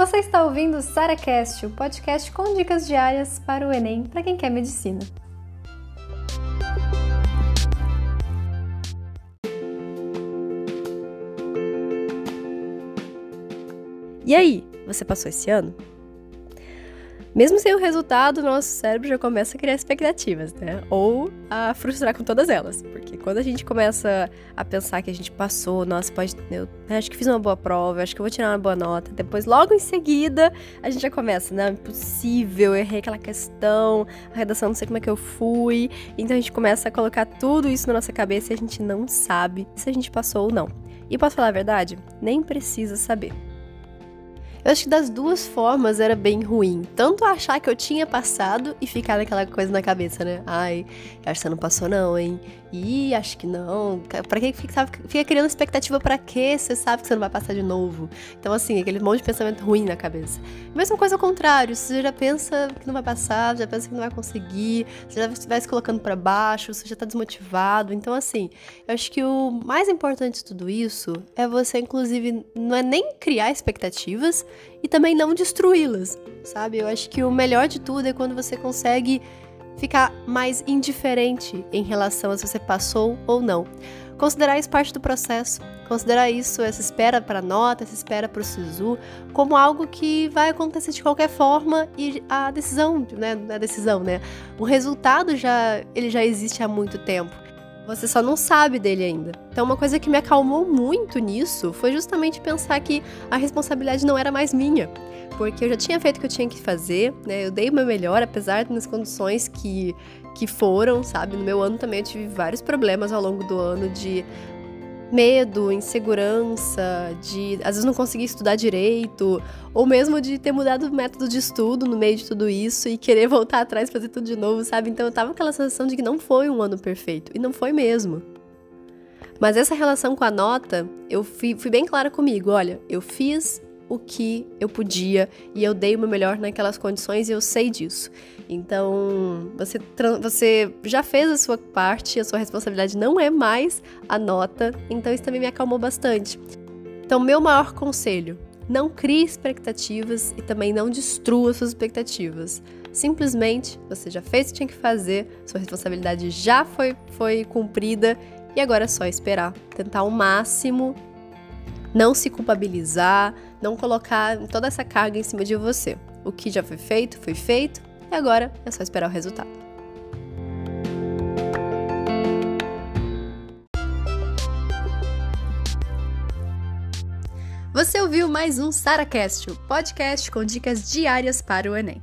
Você está ouvindo o SaraCast, o podcast com dicas diárias para o Enem para quem quer medicina. E aí, você passou esse ano? Mesmo sem o resultado, nosso cérebro já começa a criar expectativas, né? Ou a frustrar com todas elas. Porque quando a gente começa a pensar que a gente passou, nossa, pode. Eu acho que fiz uma boa prova, acho que eu vou tirar uma boa nota. Depois, logo em seguida, a gente já começa, né? Impossível, errei aquela questão, a redação não sei como é que eu fui. Então a gente começa a colocar tudo isso na nossa cabeça e a gente não sabe se a gente passou ou não. E posso falar a verdade? Nem precisa saber. Eu acho que das duas formas era bem ruim. Tanto achar que eu tinha passado e ficar naquela coisa na cabeça, né? Ai, acho que você não passou não, hein? Ih, acho que não. Pra que fica, fica criando expectativa para quê? Você sabe que você não vai passar de novo. Então, assim, aquele monte de pensamento ruim na cabeça. Mesma coisa ao contrário. Você já pensa que não vai passar, já pensa que não vai conseguir, você já vai se colocando para baixo, você já tá desmotivado. Então, assim, eu acho que o mais importante de tudo isso é você, inclusive, não é nem criar expectativas, e também não destruí-las, sabe? Eu acho que o melhor de tudo é quando você consegue ficar mais indiferente em relação a se você passou ou não. Considerar isso parte do processo, considerar isso, essa espera para nota, essa espera para o SISU, como algo que vai acontecer de qualquer forma e a decisão, né, a decisão, né? O resultado já, ele já existe há muito tempo. Você só não sabe dele ainda. Então, uma coisa que me acalmou muito nisso foi justamente pensar que a responsabilidade não era mais minha. Porque eu já tinha feito o que eu tinha que fazer, né? Eu dei o meu melhor, apesar das condições que, que foram, sabe? No meu ano também eu tive vários problemas ao longo do ano de medo, insegurança, de às vezes não conseguir estudar direito, ou mesmo de ter mudado o método de estudo no meio de tudo isso e querer voltar atrás e fazer tudo de novo, sabe? Então eu tava com aquela sensação de que não foi um ano perfeito, e não foi mesmo. Mas essa relação com a nota, eu fui, fui bem clara comigo, olha, eu fiz o que eu podia e eu dei o meu melhor naquelas condições e eu sei disso. Então, você, você já fez a sua parte, a sua responsabilidade não é mais a nota, então isso também me acalmou bastante. Então, meu maior conselho: não crie expectativas e também não destrua suas expectativas. Simplesmente, você já fez o que tinha que fazer, sua responsabilidade já foi, foi cumprida e agora é só esperar. Tentar o máximo não se culpabilizar, não colocar toda essa carga em cima de você. O que já foi feito, foi feito, e agora é só esperar o resultado. Você ouviu mais um SaraCast, o podcast com dicas diárias para o Enem.